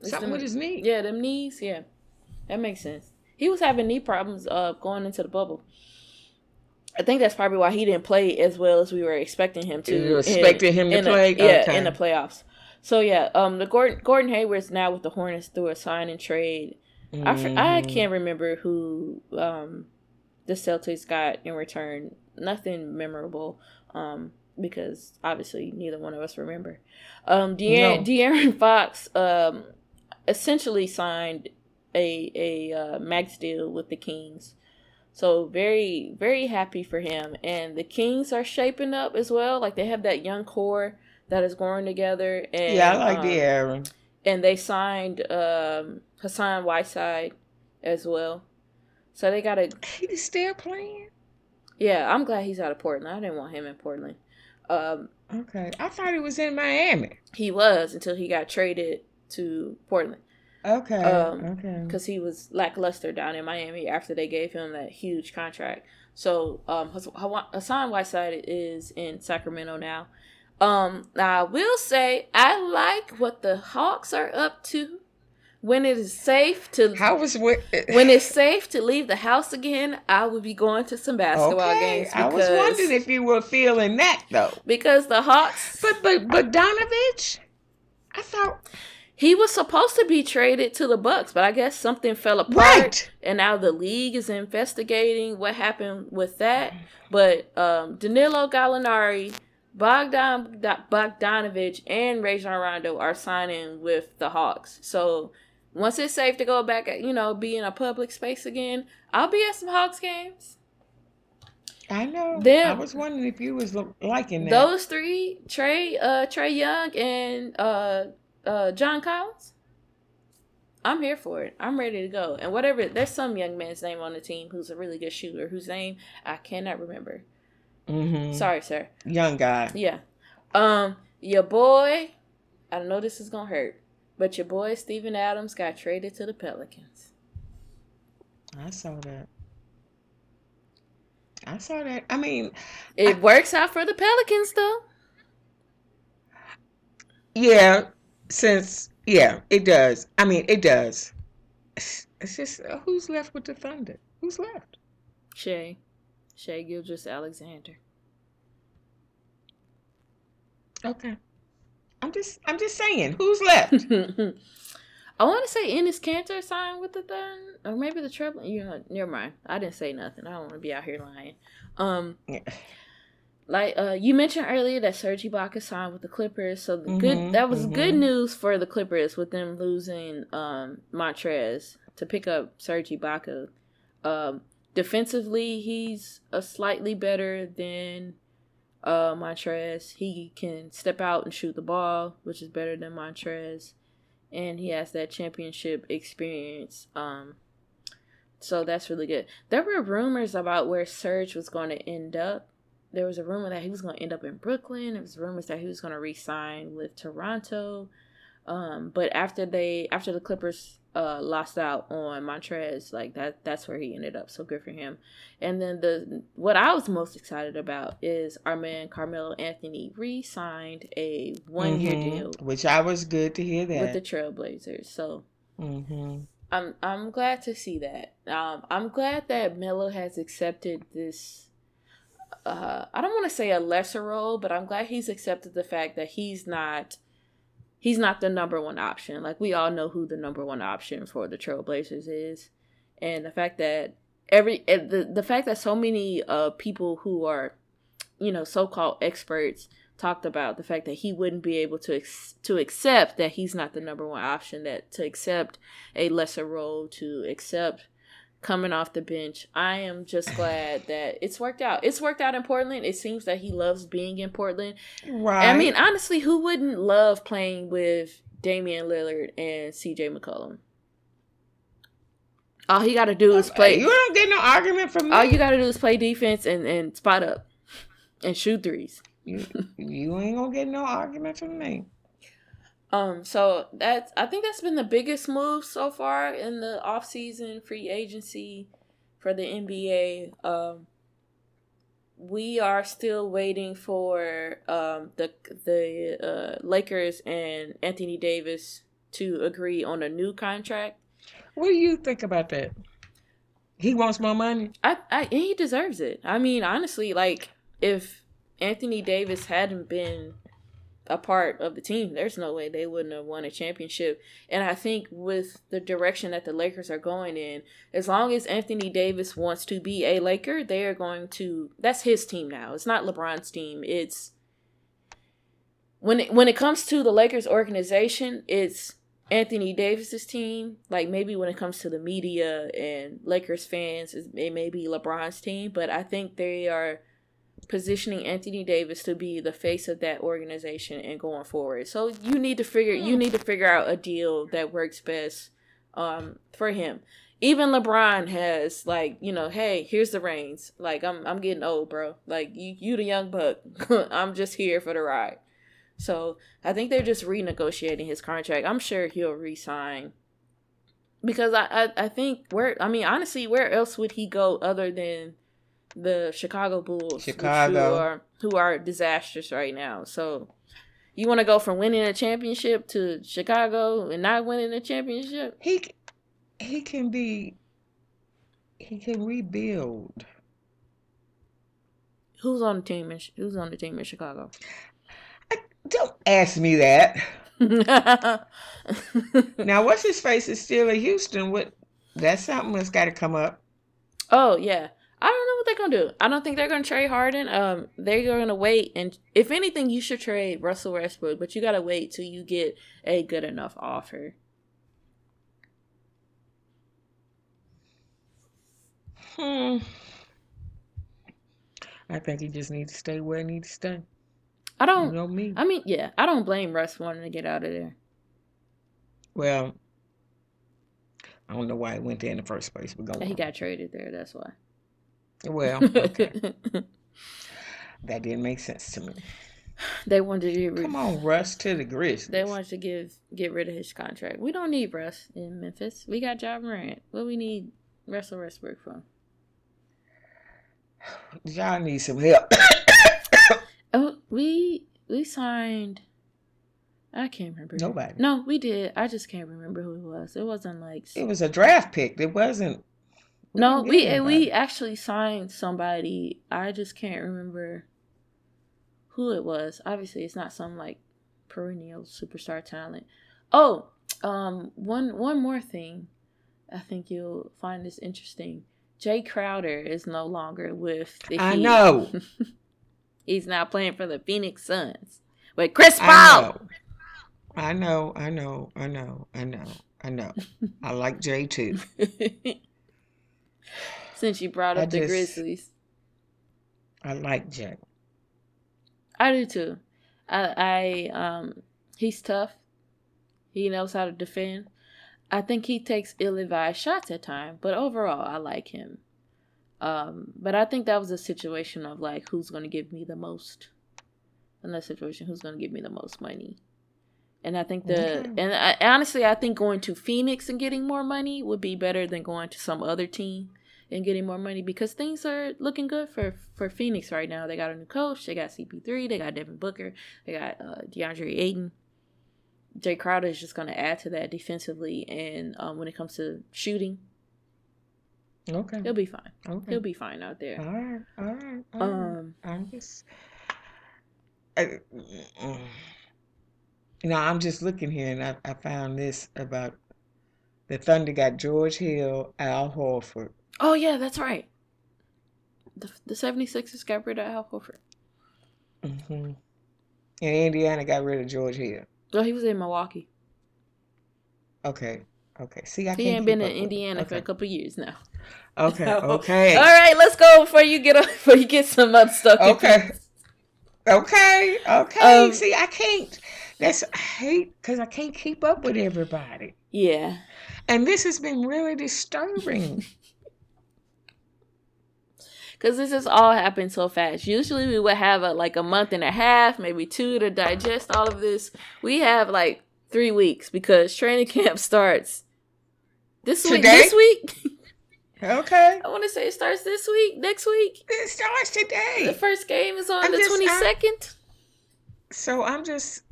It's Something them- with his knee. Yeah, them knees. Yeah, that makes sense. He was having knee problems uh going into the bubble. I think that's probably why he didn't play as well as we were expecting him to. You were expecting him to in the- play? yeah, Okay. in the playoffs. So yeah, um, the Gordon Gordon Hayward's now with the Hornets through a sign and trade. I fr- I Mhm. can't remember who um the Celtics got in return. Nothing memorable. Um, because obviously neither one of us remember. Um, De'Aaron, No. De'Aaron Fox um essentially signed a a uh, max deal with the Kings. So very very happy for him, and the Kings are shaping up as well. Like they have that young core that is growing together. And Yeah, I like um, De'Aaron. and they signed um, Hassan Whiteside as well. So they got a He's still playing. Yeah, I'm glad he's out of Portland. I didn't want him in Portland. Um, Okay. I thought he was in Miami. he was until he got traded to Portland Okay. Um, okay. because he was lackluster down in Miami after they gave him that huge contract. So um, Hassan Whiteside is in Sacramento now. Um, now I will say I like what the Hawks are up to when it is safe to How was when it's safe to leave the house again. I will be going to some basketball okay. games I was wondering if you were feeling that though. because the Hawks But but but Donovich, I thought he was supposed to be traded to the Bucks, but I guess something fell apart. right. and now the league is investigating what happened with that. But um, Danilo Gallinari, Bogdan Bogdanovich, and Rajon Rondo are signing with the Hawks. So once it's safe to go back, you know, be in a public space again, I'll be at some Hawks games. I know. Them- I was wondering if you was liking that. Those three, Trey, uh, Trae Young, and uh, uh, John Collins. I'm here for it. I'm ready to go. And whatever, there's some young man's name on the team who's a really good shooter, whose name I cannot remember. Mhm. Sorry, sir. young guy. Yeah. Um, your boy, I know this is gonna hurt, but your boy Steven Adams got traded to the Pelicans. I saw that. I saw that. I mean, It works out for the Pelicans though. yeah, since yeah, it does. I mean, it does. It's it's just uh, who's left with the Thunder? Who's left? Shay. Shai Gilgeous-Alexander. Okay. I'm just I'm just saying, who's left? I want to say Enes Kanter signed with the Thunder, or maybe the Trouble. You know, never mind. I didn't say nothing. I don't want to be out here lying. Um, Yeah. Like uh, you mentioned earlier that Serge Ibaka signed with the Clippers, so the Mhm, good that was good mhm. news for the Clippers with them losing um Montrez to pick up Serge Ibaka. Um, defensively, he's a slightly better than uh Montrez. He can step out and shoot the ball, which is better than Montrez, and he has that championship experience. Um, so that's really good. There were rumors about where Serge was going to end up. There was a rumor that he was going to end up in Brooklyn. There was rumors that he was going to re-sign with Toronto. Um, but after they after the Clippers uh lost out on Montrez, like that that's where he ended up. So good for him. And then the what I was most excited about is our man Carmelo Anthony re-signed a one-year Mhm. deal Which I was good to hear that with the. Trailblazers. So hmm I'm I'm glad to see that. Um, I'm glad that Melo has accepted this. Uh, I don't want to say a lesser role, but I'm glad he's accepted the fact that he's not. He's not the number one option. Like we all know who the number one option for the Trailblazers is, and the fact that every the the fact that so many uh people who are, you know, so called experts talked about the fact that he wouldn't be able to ex- to accept that he's not the number one option that to accept a lesser role to accept coming off the bench. I am just glad that it's worked out. It's worked out in Portland. It seems that he loves being in Portland. Right. I mean, honestly, who wouldn't love playing with Damian Lillard and CJ McCollum? All he got to do is play. You don't get no argument from me. All you got to do is play defense and, and spot up and shoot threes. you, you ain't gonna get no argument from me. Um, so that's I think that's been the biggest move so far in the off-season free agency for the NBA. Um, we are still waiting for um the the uh, Lakers and Anthony Davis to agree on a new contract. What do you think about that? He wants more money. I, I and he deserves it. I mean, honestly, like if Anthony Davis hadn't been a part of the team, there's no way they wouldn't have won a championship. And I think with the direction that the Lakers are going in, as long as Anthony Davis wants to be a Laker, they are going to that's his team now. It's not LeBron's team. It's when it when it comes to the Lakers organization, it's Anthony Davis's team. Like maybe when it comes to the media and Lakers fans, it may be LeBron's team, but I think they are positioning Anthony Davis to be the face of that organization and going forward. So you need to figure you need to figure out a deal that works best um, for him. even LeBron has like, you know, hey, here's the reins. Like I'm I'm getting old, bro. Like you you the young buck. I'm just here for the ride. So I think they're just renegotiating his contract. I'm sure he'll resign. Because I, I, I think where I mean honestly, where else would he go other than the Chicago Bulls, Chicago. who are who are disastrous right now. So you want to go from winning a championship to Chicago and not winning a championship? He he can be he can rebuild. Who's on the team? In, who's on the team in Chicago? Don't ask me that. now, what's his face is still in Houston. What? That's something that's got to come up. oh yeah, I don't know what they're gonna do. I don't think they're gonna trade Harden. Um, they're gonna wait, and if anything, you should trade Russell Westbrook, but you gotta wait till you get a good enough offer. Hmm. I think he just needs to stay where he needs to stay. I don't. know me. I mean, yeah, I don't blame Russ wanting to get out of there. Well, I don't know why he went there in the first place, but go He got traded there. That's why. Well, okay. that didn't make sense to me. they wanted to get rid. Come on, Russ to the Grizzlies. They wanted to give get rid of his contract. We don't need Russ in Memphis. We got Ja Morant. What we need Russell Westbrook for? Y'all need some help. Oh, we we signed. I can't remember. Nobody. No, we did. I just can't remember who it was. It wasn't like. It was a draft pick. It wasn't. We no, we we actually signed somebody. I just can't remember who it was. Obviously, it's not some like perennial superstar talent. Oh, um, one one more thing. I think you'll find this interesting. Jae Crowder is no longer with the I know. He's now playing for the Phoenix Suns with Chris I Paul. know. I know. I know. I know. I know. I know. I like Jay too. Since you brought I up the just- Grizzlies, I like Jack. I do too. I, I um, he's tough. He knows how to defend. I think he takes ill-advised shots at times, but overall, I like him. Um, but I think that was a situation of like, who's going to give me the most? In that situation, who's going to give me the most money? And I think the Okay. and I, honestly, I think going to Phoenix and getting more money would be better than going to some other team and getting more money because things are looking good for for Phoenix right now. They got a new coach. They got CP3. They got Devin Booker. They got uh, DeAndre Ayton. Jae Crowder is just going to add to that defensively, and um, when it comes to shooting, Okay. he'll be fine. Okay. He'll be fine out there. All right. All right. All right. Um, I'm just. I, mm. You know, I'm just looking here, and I, I found this about the Thunder got George Hill, Al Horford. oh yeah, that's right. The the 76ers got rid of Al Horford. Mm-hmm. And Indiana got rid of George Hill. Oh, he was in Milwaukee. Okay. Okay. See, I He can't ain't been in up. Indiana for a Okay. couple years now. Okay. So- Okay. All right, let's go before you get before you get some unstuck. Okay. Okay. Okay. Um, See, I can't. That's I hate because I can't keep up with everybody, Yeah. and this has been really disturbing. Because this has all happened so fast. Usually we would have a, like a month and a half, maybe two to digest all of this. We have like three weeks because training camp starts this week. This week? okay. I want to say it starts this week, next week. It starts today. The first game is on I'm the twenty second. So I'm just,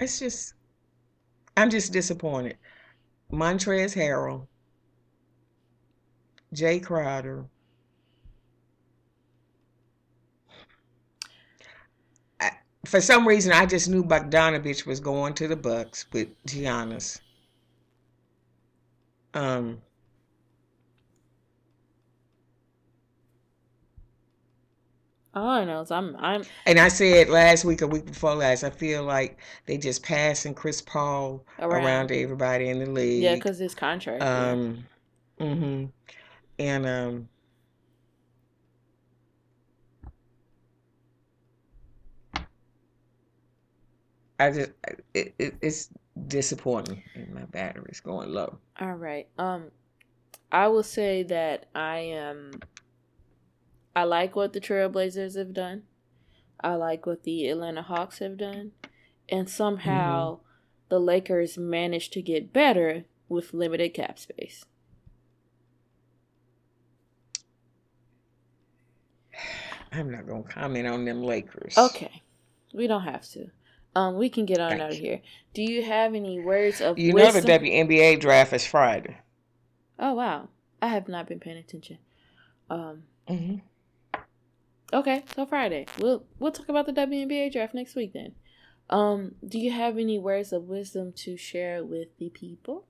it's just, I'm just disappointed. Montrez Harrell, Jae Crowder. I, for some reason, I just knew Bogdanovich was going to the Bucks with Giannis. Um, All I know is I'm I'm and I said last week or week before last, I feel like they just passing Chris Paul around. around to everybody in the league. Yeah, because his contract. yeah. Um, hmm And um, I just it, it, it's disappointing. And my battery's going low. All right. Um, I will say that I am. I like what the Trailblazers have done. I like what the Atlanta Hawks have done, and somehow mm-hmm. the Lakers managed to get better with limited cap space. I'm not gonna comment on them Lakers. Okay, we don't have to. Um, we can get on Thank out of here. Do you have any words of you wisdom? know the WNBA draft is Friday. Oh wow, I have not been paying attention. Um. Mm-hmm. Okay, so Friday. We'll we'll talk about the WNBA draft next week then. Um, do you have any words of wisdom to share with the people?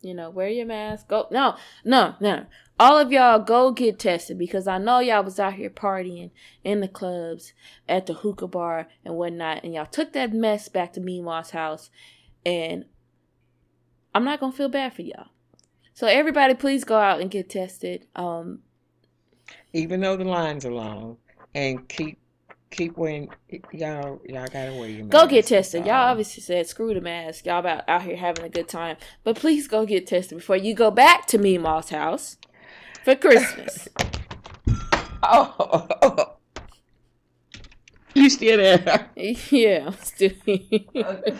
You know, wear your mask. Go no, no, no. All of y'all go get tested because I know y'all was out here partying in the clubs, at the hookah bar and whatnot, and y'all took that mess back to Meemaw's house, and I'm not gonna feel bad for y'all. So everybody, please go out and get tested. Um, even though the lines are long, and keep keep wearing y'all y'all gotta wear your mask. Go get tested. Y'all obviously said screw the mask. Y'all about out here having a good time. But please go get tested before you go back to Meemaw's house for Christmas. oh, You still there? Yeah, I'm still here.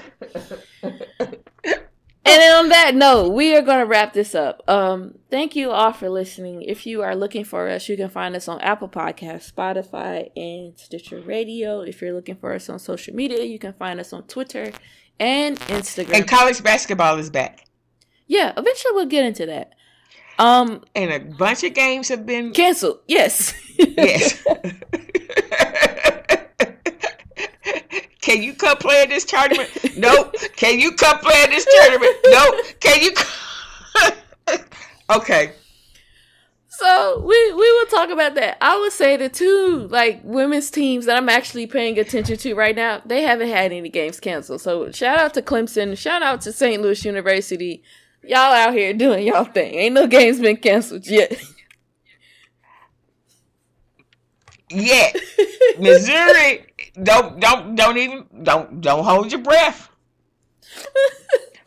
and on that note, we are going to wrap this up. Um, thank you all for listening. If you are looking for us, you can find us on Apple Podcasts, Spotify, and Stitcher Radio. If you're looking for us on social media, you can find us on Twitter and Instagram. And college basketball is back. Yeah, eventually we'll get into that. Um, and a bunch of games have been canceled. Yes. yes. Can you come play in this tournament? nope. Can you come play in this tournament? Nope. Can you? okay. So we we will talk about that. I would say the two like women's teams that I'm actually paying attention to right now, they haven't had any games canceled. So shout out to Clemson, shout out to St. Louis University. Y'all out here doing y'all thing. Ain't no games been canceled yet. Yet. Missouri don't don't don't even don't don't hold your breath.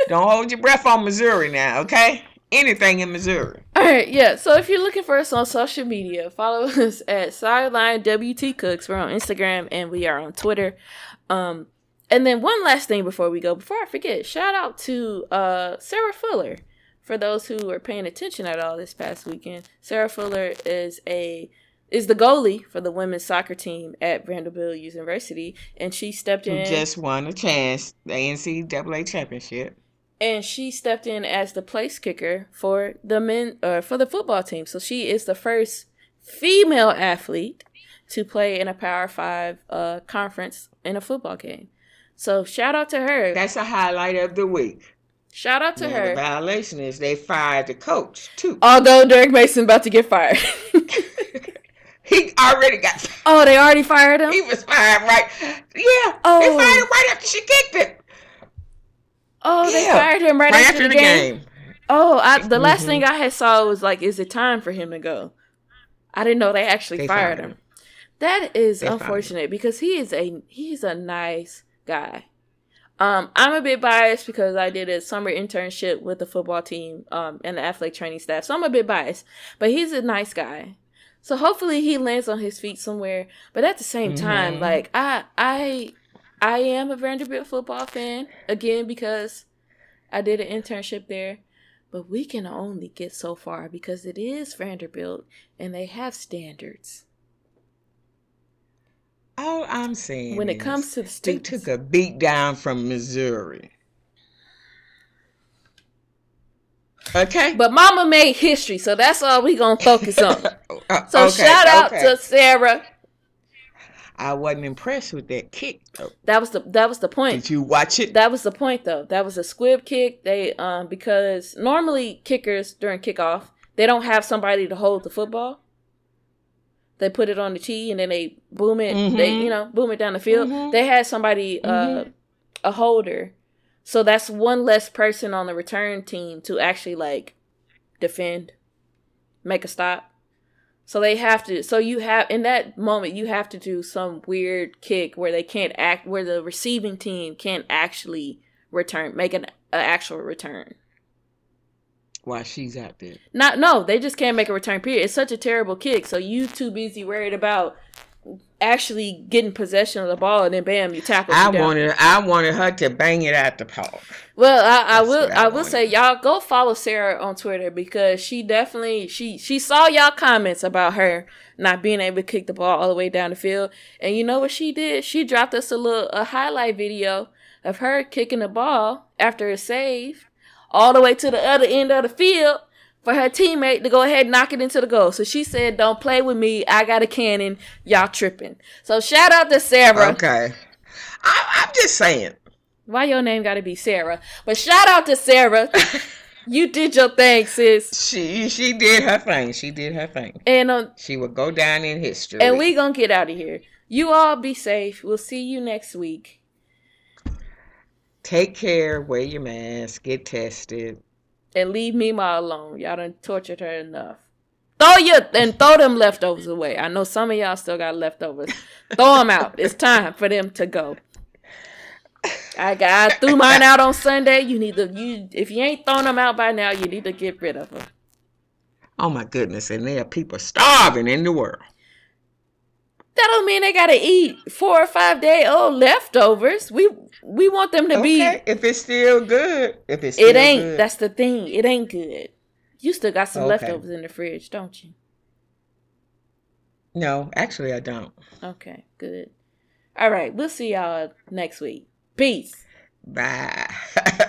don't hold your breath on Missouri now, okay? Anything in Missouri. All right, yeah. So if you're looking for us on social media, follow us at Sideline WT Cooks. We're on Instagram and we are on Twitter. Um, and then one last thing before we go, before I forget, shout out to uh, Sarah Fuller. For those who were paying attention at all this past weekend, Sarah Fuller is a is the goalie for the women's soccer team at Vanderbilt University, and she stepped in. Just won a chance, the NCAA championship. And she stepped in as the place kicker for the men, uh, for the football team. So she is the first female athlete to play in a Power Five uh, conference in a football game. So shout out to her. That's a highlight of the week. Shout out to now, her. The violation is they fired the coach too. Although Derek Mason about to get fired. He already got. Oh, they already fired him. He was fired right. Yeah. Oh. They fired him right after she kicked it. Oh, yeah. they fired him right, right after, after, the, the game. game. Oh, I, the mm-hmm. last thing I had saw was like, is it time for him to go? I didn't know they actually they fired, fired him. him. That is they unfortunate because he is a he's a nice guy. Um, I'm a bit biased because I did a summer internship with the football team um, and the athletic training staff, so I'm a bit biased. But he's a nice guy. So hopefully he lands on his feet somewhere. But at the same time, mm-hmm. like I I I am a Vanderbilt football fan again because I did an internship there. But we can only get so far because it is Vanderbilt and they have standards. All I'm saying when it comes to the students, they took a beat down from Missouri. Okay. But Mama made history, so that's all we gonna focus on. Uh, so okay, shout out okay. to Sarah. I wasn't impressed with that kick though. That was the that was the point. Did you watch it? That was the point though. That was a squib kick. They um because normally kickers during kickoff they don't have somebody to hold the football. They put it on the tee and then they boom it. Mm-hmm. They you know boom it down the field. Mm-hmm. They had somebody uh mm-hmm. a holder so that's one less person on the return team to actually like defend, make a stop. So they have to so you have in that moment you have to do some weird kick where they can't act where the receiving team can't actually return make an, an actual return. Why she's out there. Not no, they just can't make a return. Period. It's such a terrible kick. So you too busy worried about actually getting possession of the ball, and then bam, you tackle. I you down. wanted I wanted her to bang it out the park. Well, I, I will. I I, will say, y'all go follow Sarah on Twitter because she definitely she she saw y'all comments about her not being able to kick the ball all the way down the field, and you know what she did? She dropped us a little a highlight video of her kicking the ball after a save all the way to the other end of the field for her teammate to go ahead and knock it into the goal. So she said, "Don't play with me. I got a cannon. Y'all tripping." So shout out to Sarah. Okay. I, I'm just saying. Why your name got to be Sarah? But shout out to Sarah. you did your thing, sis. She she did her thing. She did her thing. And um, She will go down in history. and we gonna get out of here. You all be safe. We'll see you next week. take care, wear your mask, get tested. And leave Mima alone. Y'all done tortured her enough. Throw your and throw them leftovers away. I know some of y'all still got leftovers. throw them out. It's time for them to go. I got I threw mine out on Sunday. You need to you if you ain't thrown them out by now, you need to get rid of them. Oh my goodness, and there are people starving in the world. That don't mean they gotta eat four or five day old leftovers. We we want them to be. If it's still good. If it's still It ain't. good. That's the thing. It ain't good. You still got some Okay. leftovers in the fridge, don't you? no, actually I don't. Okay, good. All right, we'll see y'all next week. Peace. Bye.